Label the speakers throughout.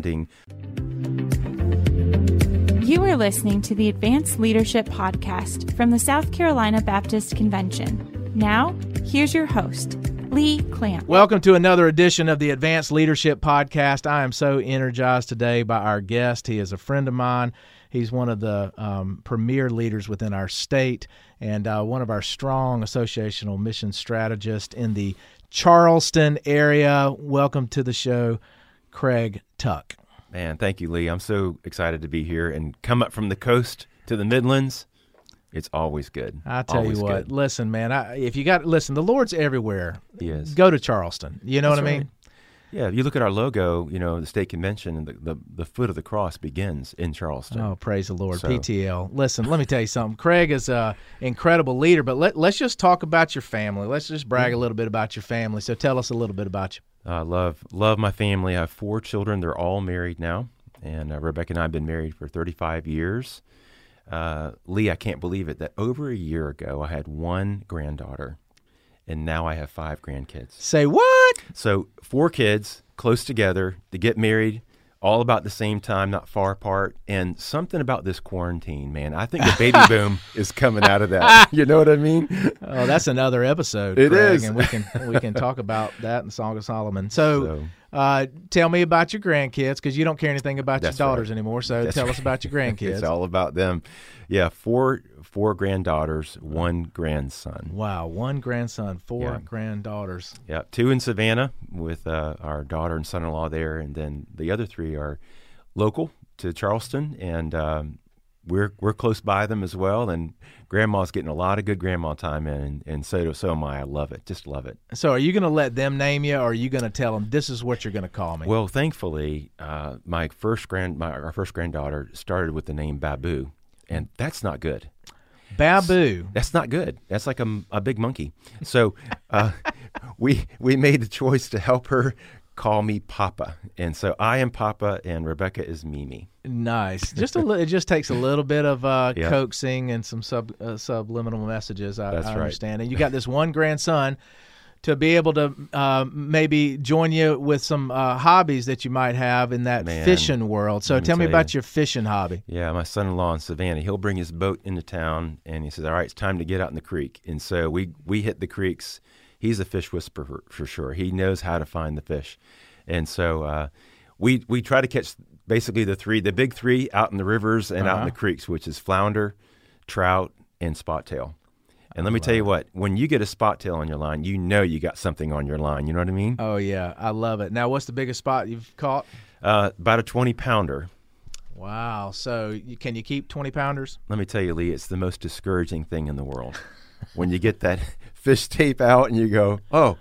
Speaker 1: hunting.
Speaker 2: You are listening to the Advance Leadership Podcast from the South Carolina Baptist Convention. Now, here's your host, Lee Clamp.
Speaker 3: Welcome to another edition of the Advance Leadership Podcast. I am so energized today by our guest. He is a friend of mine. He's one of the um, premier leaders within our state and uh, one of our strong associational mission strategists in the Charleston area. Welcome to the show, Craig Tuck.
Speaker 1: Man, thank you, Lee. I'm so excited to be here and come up from the coast to the Midlands. It's always good.
Speaker 3: I tell
Speaker 1: always
Speaker 3: you what,
Speaker 1: good.
Speaker 3: listen, man. I, if you got listen, the Lord's everywhere.
Speaker 1: He is.
Speaker 3: Go to Charleston. You know
Speaker 1: That's
Speaker 3: what I mean?
Speaker 1: right. Yeah, if you look at our logo, you know, the state convention and the, the, the foot of the cross begins in Charleston.
Speaker 3: Oh, praise the Lord.
Speaker 1: So-
Speaker 3: PTL. Listen, let me tell you something. Craig is a incredible leader, but let, let's just talk about your family. Let's just brag mm. a little bit about your family. So tell us a little bit about you.
Speaker 1: I love love my family. I have four children. They're all married now, and uh, Rebecca and I have been married for 35 years. Uh, Lee, I can't believe it that over a year ago I had one granddaughter, and now I have five grandkids.
Speaker 3: Say what?
Speaker 1: So four kids close together to get married, all about the same time, not far apart. And something about this quarantine, man. I think the baby boom is coming out of that. You know what I mean?
Speaker 3: Oh, that's another episode.
Speaker 1: It
Speaker 3: Craig,
Speaker 1: is.
Speaker 3: and we can we can talk about that in Song of Solomon. So,
Speaker 1: So-
Speaker 3: uh, tell me about your grandkids because you don't care anything about
Speaker 1: That's
Speaker 3: your daughters
Speaker 1: right.
Speaker 3: anymore. So
Speaker 1: That's
Speaker 3: tell us about your grandkids.
Speaker 1: it's all about them. Yeah, four four granddaughters, one grandson.
Speaker 3: wow, one grandson, four
Speaker 1: Yeah.
Speaker 3: granddaughters.
Speaker 1: Yeah, two in Savannah with uh, our daughter and son-in-law there, and then the other three are local to Charleston, and um, we're we're close by them as well. And Grandma's getting a lot of good grandma time in, and, and so do, so am I. I love it, just love it.
Speaker 3: So, are you going to let them name you, or are you going to tell them this is what you're going to call me?
Speaker 1: Well, thankfully, uh, my first grand my our first granddaughter started with the name Babu, and that's not good.
Speaker 3: Babu.
Speaker 1: That's not good. That's like a, a big monkey. So uh, we we made the choice to help her call me Papa, and so I am Papa, and Rebecca is Mimi.
Speaker 3: Nice. Just a li- it just takes a little bit of uh,
Speaker 1: Yeah.
Speaker 3: coaxing and some sub uh, subliminal messages. I,
Speaker 1: That's
Speaker 3: I
Speaker 1: right.
Speaker 3: understand. And you got this one grandson to be able to uh, maybe join you with some uh, hobbies that you might have in that
Speaker 1: Man,
Speaker 3: fishing world. So
Speaker 1: me
Speaker 3: tell me about
Speaker 1: you.
Speaker 3: your fishing hobby.
Speaker 1: Yeah, my son-in-law in Savannah, he'll bring his boat into town, and he says, "All right, it's time to get out in the creek." And so we we hit the creeks. He's a fish whisperer for, sure. He knows how to find the fish, and so uh, we we try to catch basically the three, the big three, out in the rivers and out in
Speaker 3: Uh-huh.
Speaker 1: the creeks, which is flounder, trout, and spot tail. And let me tell you what, when you get a spot tail on your line, you know you got something on your line. You know what I mean?
Speaker 3: Oh yeah, I love it. Now, what's the biggest spot you've caught?
Speaker 1: Uh, about a 20 pounder.
Speaker 3: Wow. So you, can you keep twenty pounders?
Speaker 1: Let me tell you, Lee, it's the most discouraging thing in the world. when you get that fish tape out and you go, oh,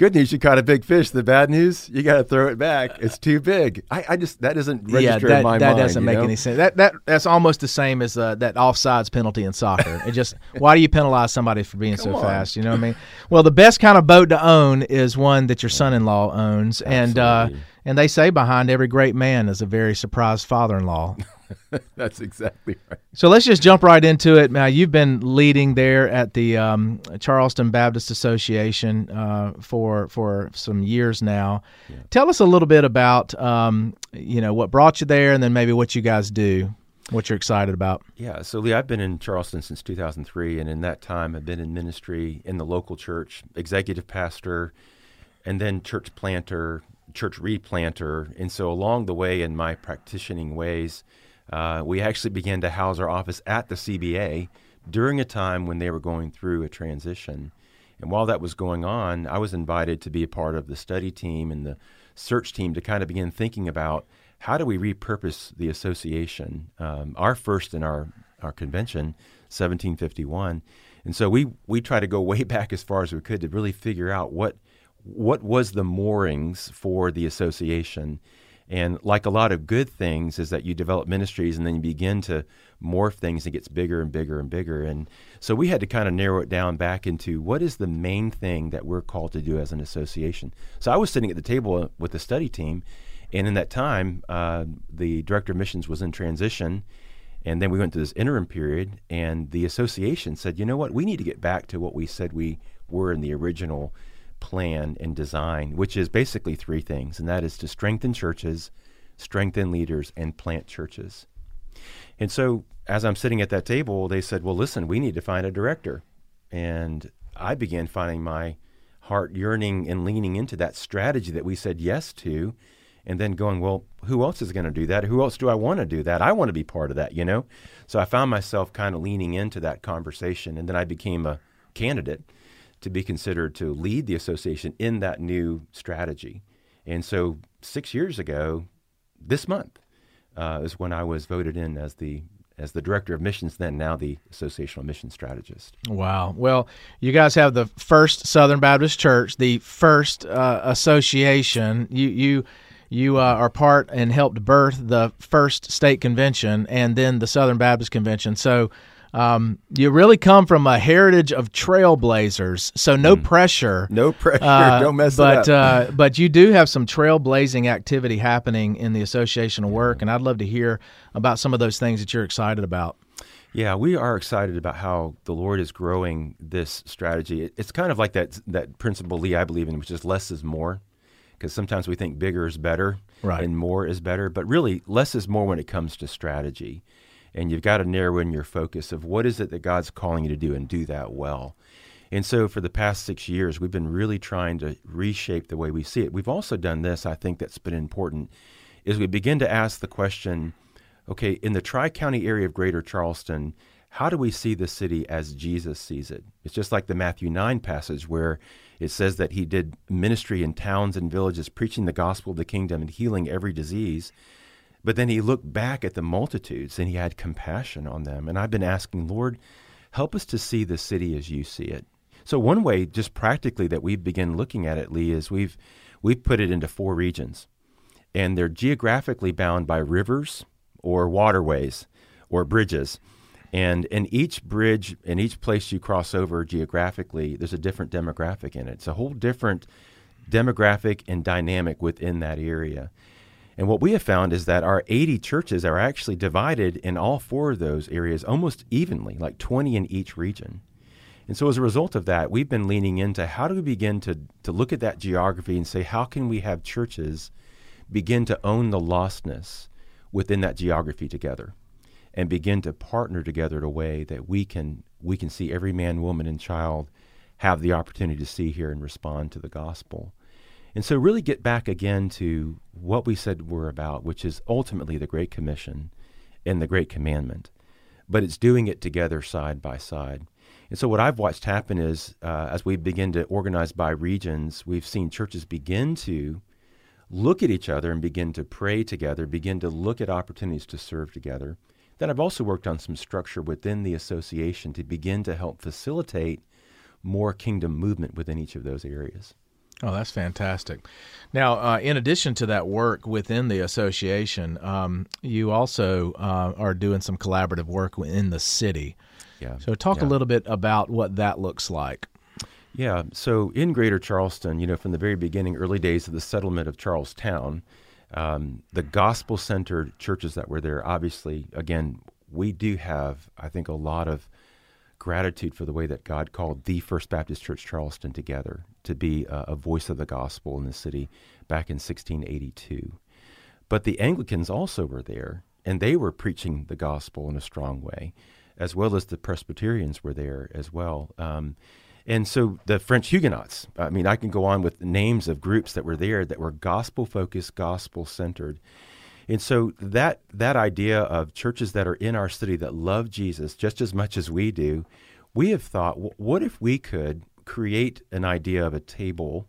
Speaker 1: good news, you caught a big fish. The bad news, you got to throw it back. It's too big. I, I just, that doesn't register
Speaker 3: yeah, that,
Speaker 1: in my
Speaker 3: that
Speaker 1: mind.
Speaker 3: That
Speaker 1: doesn't
Speaker 3: make
Speaker 1: know?
Speaker 3: any sense. That that that's almost the same as uh, that offsides penalty in soccer. It just why do you penalize somebody for being so
Speaker 1: on.
Speaker 3: fast? You know what I mean? Well, the best kind of boat to own is one that your son-in-law owns, and uh, and they say behind every great man is a very surprised father-in-law.
Speaker 1: That's exactly right.
Speaker 3: So let's just jump right into it. Now, you've been leading there at the um, Charleston Baptist Association uh, for for some years now. Tell us a little bit about um, you know what brought you there, and then maybe what you guys do, what you're excited about.
Speaker 1: Yeah, so Lee, I've been in Charleston since 2003, and in that time, I've been in ministry in the local church, executive pastor, and then church planter, church replanter. And so, along the way, in my practicing ways, uh, we actually began to house our office at the CBA during a time when they were going through a transition. And while that was going on, I was invited to be a part of the study team and the search team to kind of begin thinking about how do we repurpose the association, um, our first in our, our convention, 1751. And so we, we try to go way back as far as we could to really figure out what, what was the moorings for the association. And like a lot of good things, is that you develop ministries and then you begin to morph things. And it gets bigger and bigger and bigger. And so we had to kind of narrow it down back into what is the main thing that we're called to do as an association. So I was sitting at the table with the study team, and in that time, uh, the director of missions was in transition. And then we went to this interim period, and the association said, you know what, we need to get back to what we said we were in the original plan and design, which is basically three things, and that is to strengthen churches, strengthen leaders, and plant churches. And so, as I'm sitting at that table, they said, Well, listen, we need to find a director. And I began finding my heart yearning and leaning into that strategy that we said yes to, and then going, Well, who else is going to do that? Who else do I want to do that? I want to be part of that, you know? So I found myself kind of leaning into that conversation, and then I became a candidate to be considered to lead the association in that new strategy. And so six years ago, this month, uh, is when I was voted in as the as the director of missions then now the associational mission strategist.
Speaker 3: Wow. Well you guys have the first southern baptist church the first uh, association. You you you uh, are part and helped birth the first state convention and then the southern baptist convention. So um, you really come from a heritage of trailblazers, so no mm. pressure.
Speaker 1: No pressure. Uh, Don't mess
Speaker 3: but,
Speaker 1: it up.
Speaker 3: uh, but you do have some trailblazing activity happening in the associational work, and I'd love to hear about some of those things that you're excited about.
Speaker 1: Yeah, we are excited about how the Lord is growing this strategy. It's kind of like that that principle, Lee, I believe in, which is less is more. Because sometimes we think bigger is better
Speaker 3: right.
Speaker 1: and more is better, but really less is more when it comes to strategy and you've got to narrow in your focus of what is it that God's calling you to do and do that well. And so for the past six years, we've been really trying to reshape the way we see it. We've also done this, I think that's been important, is we begin to ask the question, okay, in the Tri County area of Greater Charleston, how do we see the city as Jesus sees it? It's just like the Matthew 9 passage where it says that he did ministry in towns and villages, preaching the gospel of the kingdom and healing every disease. But then he looked back at the multitudes and he had compassion on them. And I've been asking, Lord, help us to see the city as you see it. So one way, just practically, that we begin looking at it, Lee, is we've we've put it into four regions, and they're geographically bound by rivers or waterways or bridges. And in each bridge, in each place you cross over geographically, there's a different demographic in it. It's a whole different demographic and dynamic within that area. And what we have found is that our 80 churches are actually divided in all four of those areas almost evenly, like 20 in each region. And so, as a result of that, we've been leaning into how do we begin to, to look at that geography and say, how can we have churches begin to own the lostness within that geography together and begin to partner together in a way that we can, we can see every man, woman, and child have the opportunity to see, hear, and respond to the gospel. And so, really get back again to what we said we're about, which is ultimately the Great Commission and the Great Commandment. But it's doing it together side by side. And so, what I've watched happen is uh, as we begin to organize by regions, we've seen churches begin to look at each other and begin to pray together, begin to look at opportunities to serve together. Then I've also worked on some structure within the association to begin to help facilitate more kingdom movement within each of those areas.
Speaker 3: Oh, that's fantastic. Now, uh, in addition to that work within the association, um, you also uh, are doing some collaborative work in the city.
Speaker 1: Yeah.
Speaker 3: So, talk
Speaker 1: yeah.
Speaker 3: a little bit about what that looks like.
Speaker 1: Yeah. So, in Greater Charleston, you know, from the very beginning, early days of the settlement of Charlestown, um, the gospel centered churches that were there, obviously, again, we do have, I think, a lot of gratitude for the way that God called the First Baptist Church Charleston together to be a, a voice of the gospel in the city back in 1682. But the Anglicans also were there, and they were preaching the gospel in a strong way, as well as the Presbyterians were there as well. Um, and so the French Huguenots, I mean, I can go on with names of groups that were there that were gospel focused, gospel centered. And so that that idea of churches that are in our city that love Jesus just as much as we do, we have thought, what if we could create an idea of a table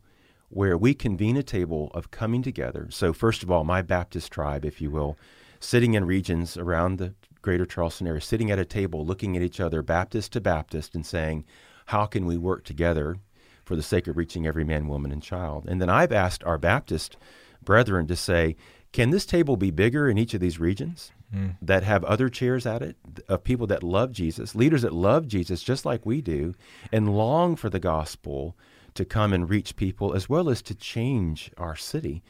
Speaker 1: where we convene a table of coming together. So first of all, my Baptist tribe, if you will, sitting in regions around the greater Charleston area, sitting at a table, looking at each other, Baptist to Baptist, and saying, how can we work together for the sake of reaching every man, woman, and child? And then I've asked our Baptist brethren to say, can this table be bigger in each of these regions mm. that have other chairs at it of people that love Jesus, leaders that love Jesus just like we do, and long for the gospel to come and reach people as well as to change our city?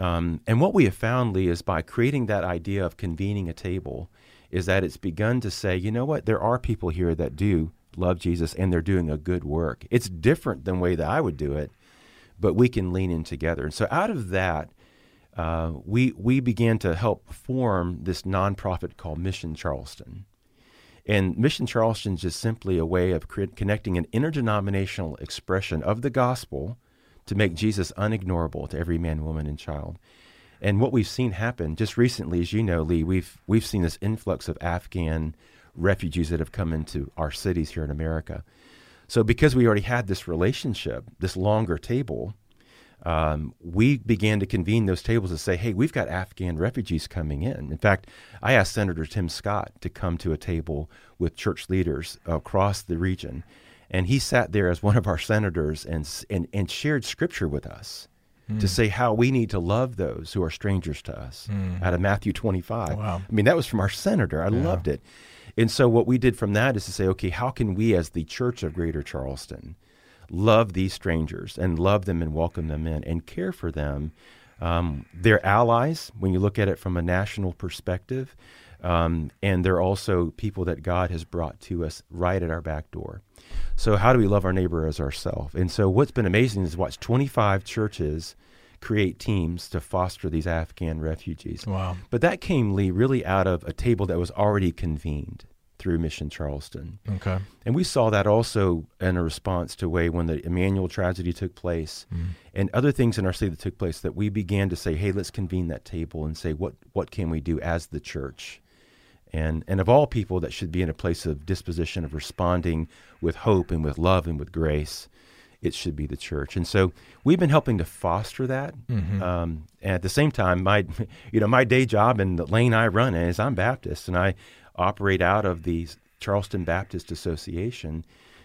Speaker 1: Um, and what we have found, Lee, is by creating that idea of convening a table, is that it's begun to say, you know what, there are people here that do love Jesus and they're doing a good work. It's different than the way that I would do it, but we can lean in together. And so out of that, uh, we we began to help form this nonprofit called Mission Charleston. And Mission Charleston is just simply a way of cre- connecting an interdenominational expression of the gospel to make Jesus unignorable to every man, woman, and child. And what we've seen happen just recently, as you know, Lee, we've we've seen this influx of Afghan refugees that have come into our cities here in America. So because we already had this relationship, this longer table, um, we began to convene those tables to say, hey, we've got Afghan refugees coming in. In fact, I asked Senator Tim Scott to come to a table with church leaders across the region. And he sat there as one of our senators and, and, and shared scripture with us mm. to say how we need to love those who are strangers to us mm. out of Matthew 25. Wow. I mean, that was from our senator. I yeah. loved it. And so what we did from that is to say, okay, how can we as the Church of Greater Charleston – love these strangers and love them and welcome them in and care for them. Um, they're allies when you look at it from a national perspective, um, and they're also people that God has brought to us right at our back door. So, how do we love our neighbor as ourselves? And so, what's been amazing is watch 25 churches create teams to foster these Afghan refugees.
Speaker 3: Wow.
Speaker 1: But that came, Lee, really out of a table that was already convened through Mission Charleston.
Speaker 3: Okay.
Speaker 1: And we saw that also in a response to way when the Emanuel tragedy took place mm. and other things in our city that took place that we began to say, hey, let's convene that table and say, what, what can we do as the church? And, and of all people that should be in a place of disposition of responding with hope and with love and with grace, it should be the church. And so we've been helping to foster that. Mm-hmm. Um, and at the same time, my you know my day job and the lane I run in is I'm Baptist, and I operate out of the Charleston Baptist Association.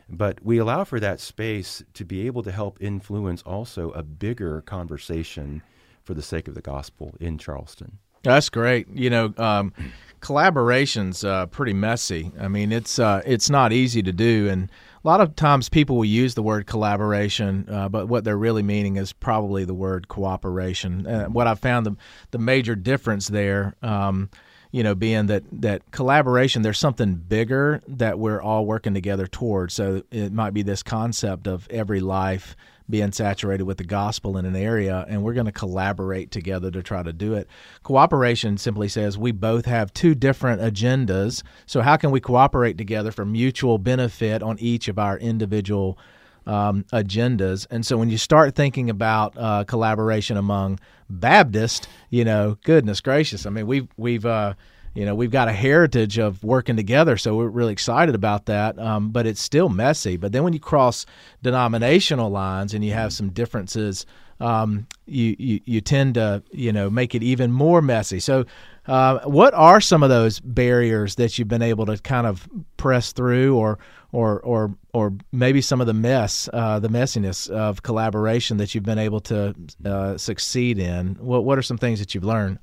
Speaker 1: But we allow for that space to be able to help influence also a bigger conversation for the sake of the gospel in Charleston.
Speaker 3: That's great. You know, um, collaboration's uh, pretty messy. I mean, it's uh, it's not easy to do, and a lot of times people will use the word collaboration, uh, but what they're really meaning is probably the word cooperation. Uh, what I found the the major difference there. Um, you know, being that that collaboration, there's something bigger that we're all working together towards. So it might be this concept of every life being saturated with the gospel in an area, and we're going to collaborate together to try to do it. Cooperation simply says we both have two different agendas. So, how can we cooperate together for mutual benefit on each of our individual um, agendas? And so, when you start thinking about uh, collaboration among Baptist, you know, goodness gracious. I mean, we've we've uh, you know we've got a heritage of working together, so we're really excited about that. Um, but it's still messy. But then when you cross denominational lines and you have some differences, um, you, you you tend to you know make it even more messy. So. Uh, what are some of those barriers that you've been able to kind of press through, or or or or maybe some of the mess, uh, the messiness of collaboration that you've been able to uh, succeed in. What what are some things that you've learned?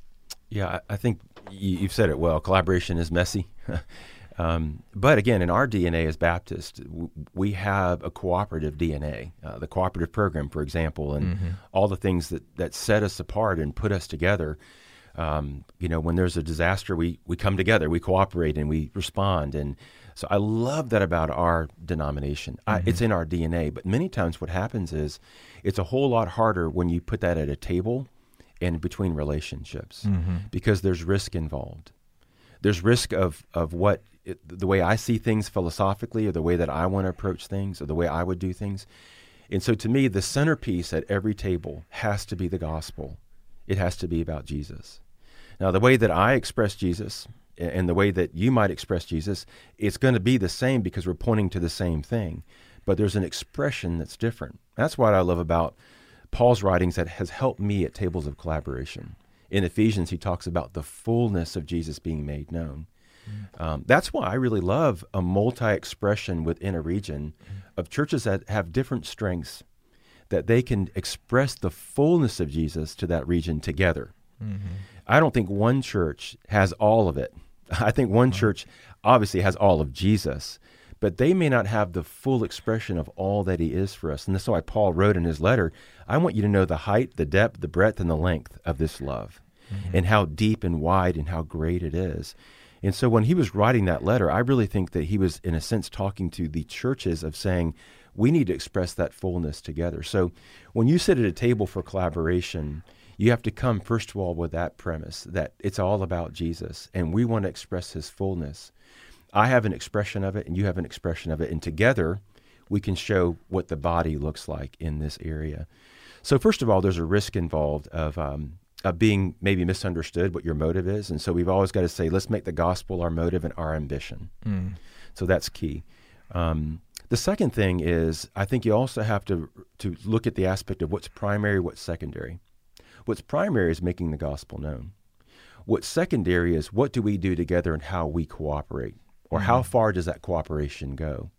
Speaker 1: Yeah, I think you've said it well. Collaboration is messy. Um, but again, in our DNA as Baptist, we have a cooperative DNA, uh, the cooperative program, for example, and mm-hmm. all the things that, that set us apart and put us together. Um, you know, when there's a disaster, we, we come together, we cooperate, and we respond. And so I love that about our denomination. Mm-hmm. I, it's in our DNA. But many times what happens is it's a whole lot harder when you put that at a table and between relationships mm-hmm. because there's risk involved. There's risk of, of what it, the way I see things philosophically or the way that I want to approach things or the way I would do things. And so to me, the centerpiece at every table has to be the gospel. It has to be about Jesus. Now, the way that I express Jesus and the way that you might express Jesus, it's going to be the same because we're pointing to the same thing. But there's an expression that's different. That's what I love about Paul's writings that has helped me at tables of collaboration. In Ephesians, he talks about the fullness of Jesus being made known. Mm-hmm. Um, that's why I really love a multi expression within a region mm-hmm. of churches that have different strengths, that they can express the fullness of Jesus to that region together. Mm-hmm. I don't think one church has all of it. I think one church obviously has all of Jesus, but they may not have the full expression of all that he is for us. And that's why Paul wrote in his letter, I want you to know the height, the depth, the breadth, and the length of this love, mm-hmm. and how deep and wide and how great it is. And so when he was writing that letter, I really think that he was, in a sense, talking to the churches of saying, we need to express that fullness together. So when you sit at a table for collaboration, you have to come first of all with that premise that it's all about Jesus and we want to express his fullness. I have an expression of it and you have an expression of it and together we can show what the body looks like in this area. So first of all, there's a risk involved of um, of being maybe misunderstood what your motive is, and so we've always got to say, let's make the gospel our motive and our ambition. Mm. So that's key. Um, the second thing is, I think you also have to to look at the aspect of what's primary, what's secondary. What's primary is making the gospel known. What's secondary is what do we do together and how we cooperate, or mm-hmm. how far does that cooperation go?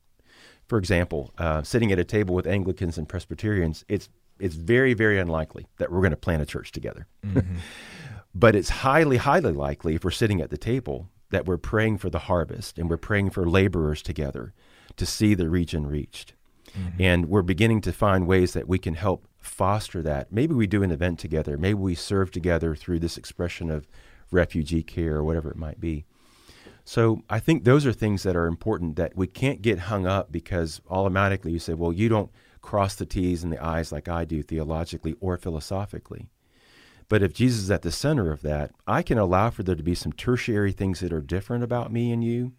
Speaker 1: For example, uh, sitting at a table with Anglicans and Presbyterians, it's it's very very unlikely that we're going to plant a church together. Mm-hmm. but it's highly highly likely if we're sitting at the table that we're praying for the harvest and we're praying for laborers together to see the region reached. Mm-hmm. And we're beginning to find ways that we can help foster that. Maybe we do an event together. Maybe we serve together through this expression of refugee care or whatever it might be. So I think those are things that are important that we can't get hung up because automatically you say, well, you don't cross the T's and the I's like I do theologically or philosophically. But if Jesus is at the center of that, I can allow for there to be some tertiary things that are different about me and you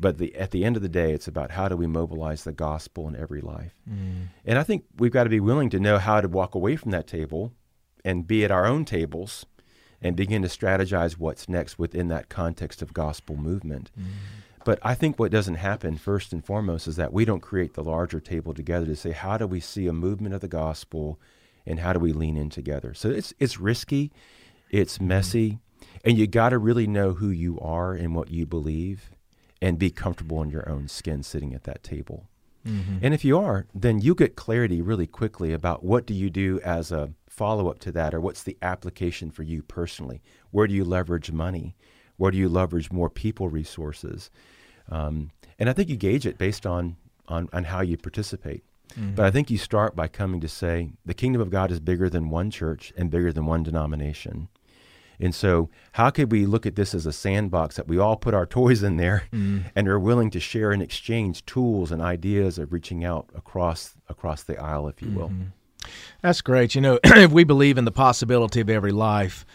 Speaker 1: but the, at the end of the day, it's about how do we mobilize the gospel in every life. Mm. And I think we've got to be willing to know how to walk away from that table and be at our own tables and begin to strategize what's next within that context of gospel movement. Mm. But I think what doesn't happen first and foremost is that we don't create the larger table together to say how do we see a movement of the gospel and how do we lean in together. So it's it's risky, it's mm. messy, and you got to really know who you are and what you believe and be comfortable in your own skin sitting at that table. Mm-hmm. And if you are, then you get clarity really quickly about what do you do as a follow up to that or what's the application for you personally? Where do you leverage money? Where do you leverage more people resources? Um, and I think you gauge it based on, on, on how you participate. Mm-hmm. But I think you start by coming to say the kingdom of God is bigger than one church and bigger than one denomination. And so, how could we look at this as a sandbox that we all put our toys in there mm. and are willing to share and exchange tools and ideas of reaching out across across the aisle, if you will? Mm-hmm.
Speaker 3: That's great. You know, if we believe in the possibility of every life,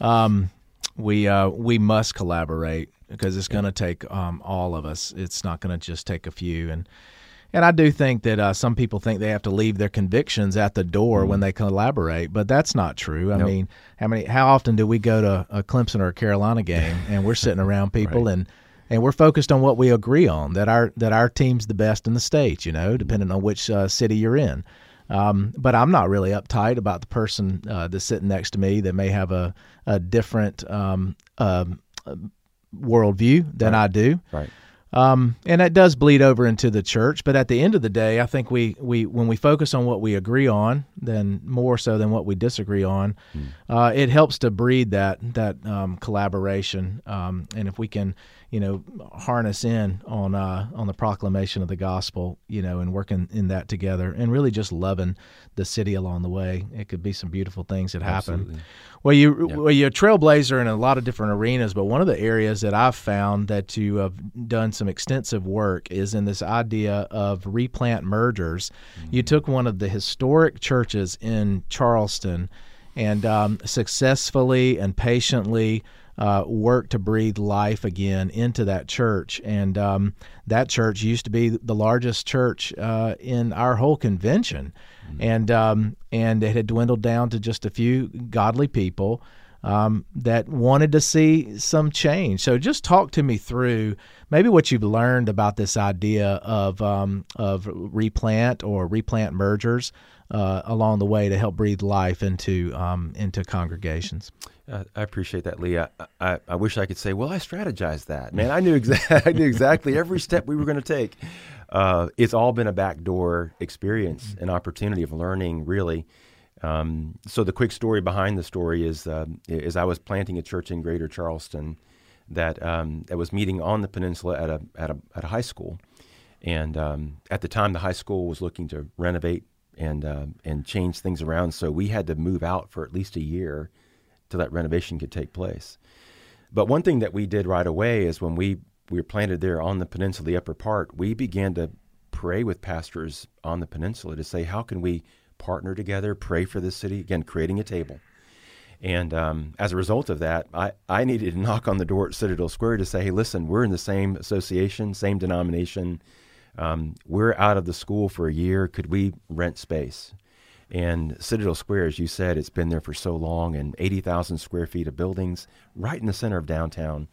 Speaker 3: um, we uh, we must collaborate because it's going to take um, all of us. It's not going to just take a few. And and I do think that uh, some people think they have to leave their convictions at the door mm when they collaborate, but that's not true. I nope. mean, how many? How often do we go to a Clemson or a Carolina game and we're sitting around people right. and and we're focused on what we agree on that our that our team's the best in the state. You know, depending on which uh, city you're in. Um, but I'm not really uptight about the person uh, that's sitting next to me that may have a a different um, uh, worldview than
Speaker 1: right.
Speaker 3: I do.
Speaker 1: Right.
Speaker 3: Um, and that does bleed over into the church. But at the end of the day, I think we, we when we focus on what we agree on, then more so than what we disagree on, mm. uh, it helps to breed that that um, collaboration. Um, and if we can you know, harness in on uh, on the proclamation of the gospel, you know, and working in that together, and really just loving the city along the way. It could be some beautiful things that happen. Absolutely. Well, you yeah. well, you're a trailblazer in a lot of different arenas, but one of the areas that I've found that you have done some extensive work is in this idea of replant mergers. Mm-hmm. You took one of the historic churches in Charleston and um, successfully and patiently uh, work to breathe life again into that church. And um, that church used to be the largest church uh, in our whole convention, mm-hmm. and um, and it had dwindled down to just a few godly people. Um, that wanted to see some change. So just talk to me through maybe what you've learned about this idea of um, of replant or replant mergers uh, along the way to help breathe life into um, into congregations.
Speaker 1: I appreciate that, Lee. I, I, wish I could say, well, I strategized that. Man, I knew, I knew exactly every step we were going to take. Uh, it's all been a backdoor experience, an opportunity of learning, really. Um, so the quick story behind the story is, uh, is I was planting a church in Greater Charleston that um, that was meeting on the peninsula at a at a, at a high school, and um, at the time the high school was looking to renovate and uh, and change things around, so we had to move out for at least a year till that renovation could take place. But one thing that we did right away is when we, we were planted there on the peninsula, the upper part, we began to pray with pastors on the peninsula to say, how can we partner together, pray for the city? Again, creating a table. And um, as a result of that, I, I needed to knock on the door at Citadel Square to say, hey, listen, we're in the same association, same denomination. Um, we're out of the school for a year. Could we rent space? And Citadel Square, as you said, it's been there for so long and 80,000 square feet of buildings right in the center of downtown.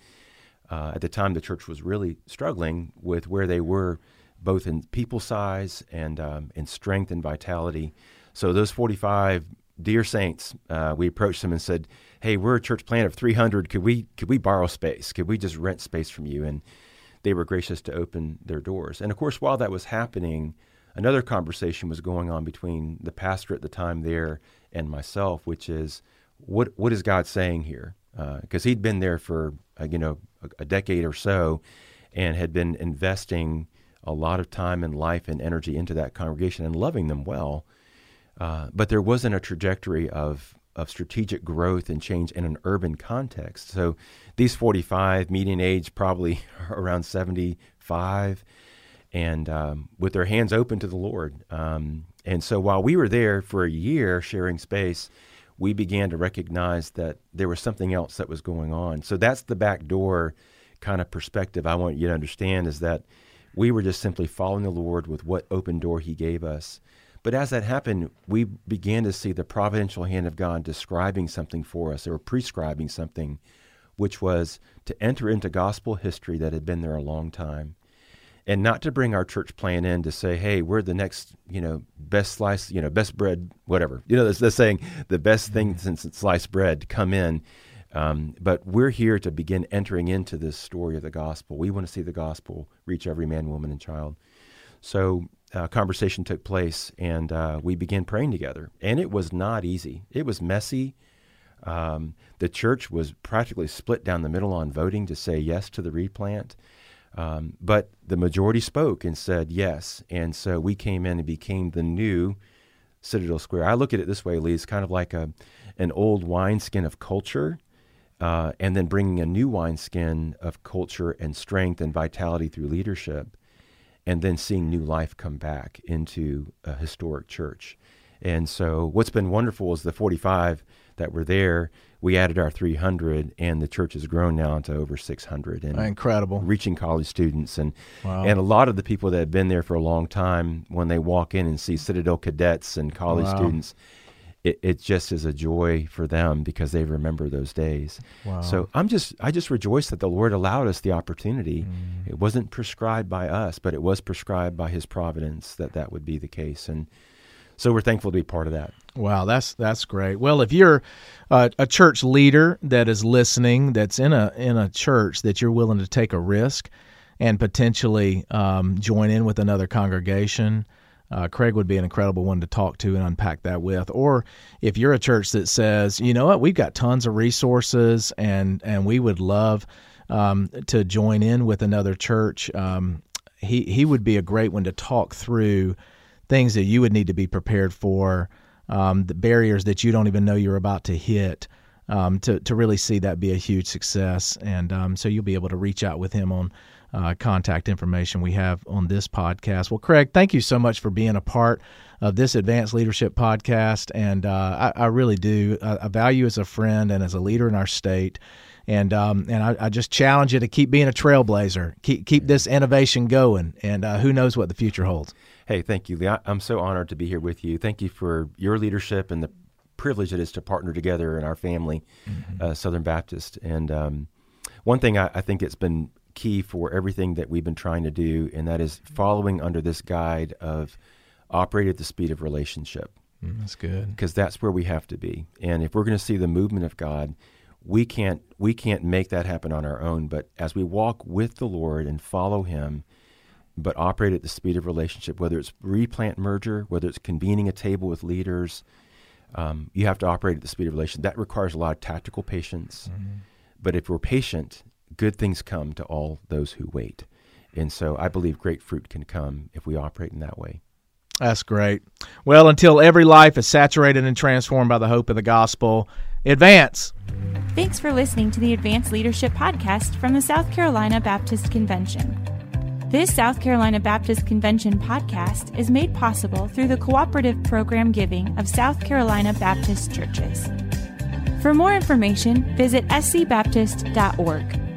Speaker 1: Uh, at the time, the church was really struggling with where they were, both in people size and um, in strength and vitality. So, those 45 dear saints, uh, we approached them and said, "Hey, we're a church plant of 300. Could we could we borrow space? Could we just rent space from you?" And they were gracious to open their doors. And of course, while that was happening, another conversation was going on between the pastor at the time there and myself, which is, what what is God saying here? Because uh, he'd been there for uh, you know a, a decade or so, and had been investing a lot of time and life and energy into that congregation and loving them well. Uh, but there wasn't a trajectory of of strategic growth and change in an urban context. So these 45, median age probably around 75, and um, with their hands open to the Lord. Um, and so while we were there for a year sharing space, we began to recognize that there was something else that was going on. So that's the back door kind of perspective I want you to understand is that we were just simply following the Lord with what open door He gave us. But as that happened, we began to see the providential hand of God describing something for us or prescribing something, which was to enter into gospel history that had been there a long time. And not to bring our church plan in to say, hey, we're the next, you know, best slice, you know, best bread, whatever. You know, that's, that's saying the best thing mm-hmm. since sliced bread to come in. Um, but we're here to begin entering into this story of the gospel. We want to see the gospel reach every man, woman, and child. So uh, conversation took place, and uh, we began praying together. And it was not easy. It was messy. Um, the church was practically split down the middle on voting to say yes to the replant. Um, but the majority spoke and said yes. And so we came in and became the new Citadel Square. I look at it this way, Lee. It's kind of like a, an old wineskin of culture, uh, and then bringing a new wineskin of culture and strength and vitality through leadership and then seeing new life come back into a historic church. And so, what's been wonderful is the 45 that were there. We added our 300, and the church has grown now to over 600. And
Speaker 3: incredible,
Speaker 1: reaching college students, and wow. and a lot of the people that have been there for a long time, when they walk in and see Citadel cadets and college wow. students, it, it just is a joy for them because they remember those days. Wow. So I'm just I just rejoice that the Lord allowed us the opportunity. Mm. It wasn't prescribed by us, but it was prescribed by His providence that that would be the case, and so we're thankful to be part of that.
Speaker 3: Wow, that's that's great. Well, if you're a, a church leader that is listening, that's in a in a church that you're willing to take a risk and potentially um, join in with another congregation uh, Craig would be an incredible one to talk to and unpack that with. Or if you're a church that says, you know what, we've got tons of resources and and we would love um, to join in with another church, um, he he would be a great one to talk through things that you would need to be prepared for, um, the barriers that you don't even know you're about to hit. Um, to to really see that be a huge success, and um, so you'll be able to reach out with him on uh, contact information we have on this podcast. Well, Craig, thank you so much for being a part of this Advance Leadership podcast. And uh, I, I, really do. I, I, value as a friend and as a leader in our state. And um, and I, I, just challenge you to keep being a trailblazer, keep keep this innovation going, and uh, who knows what the future holds.
Speaker 1: Hey, thank you, Lee. I, am so honored to be here with you. Thank you for your leadership and the privilege it is to partner together in our family, mm-hmm. uh, Southern Baptist. And um, one thing I, I, think it's been key for everything that we've been trying to do, and that is following under this guide of operate at the speed of relationship.
Speaker 3: Mm, that's good
Speaker 1: because that's where we have to be. And if we're going to see the movement of God, we can't we can't make that happen on our own. But as we walk with the Lord and follow Him, but operate at the speed of relationship, whether it's replant merger, whether it's convening a table with leaders, um, you have to operate at the speed of relation. That requires a lot of tactical patience. Mm-hmm. But if we're patient good things come to all those who wait. And so I believe great fruit can come if we operate in that way.
Speaker 3: That's great. Well, until every life is saturated and transformed by the hope of the gospel, advance.
Speaker 2: Thanks for listening to the Advance Leadership Podcast from the South Carolina Baptist Convention. This South Carolina Baptist Convention podcast is made possible through the cooperative program giving of South Carolina Baptist churches. For more information, visit scbaptist.org.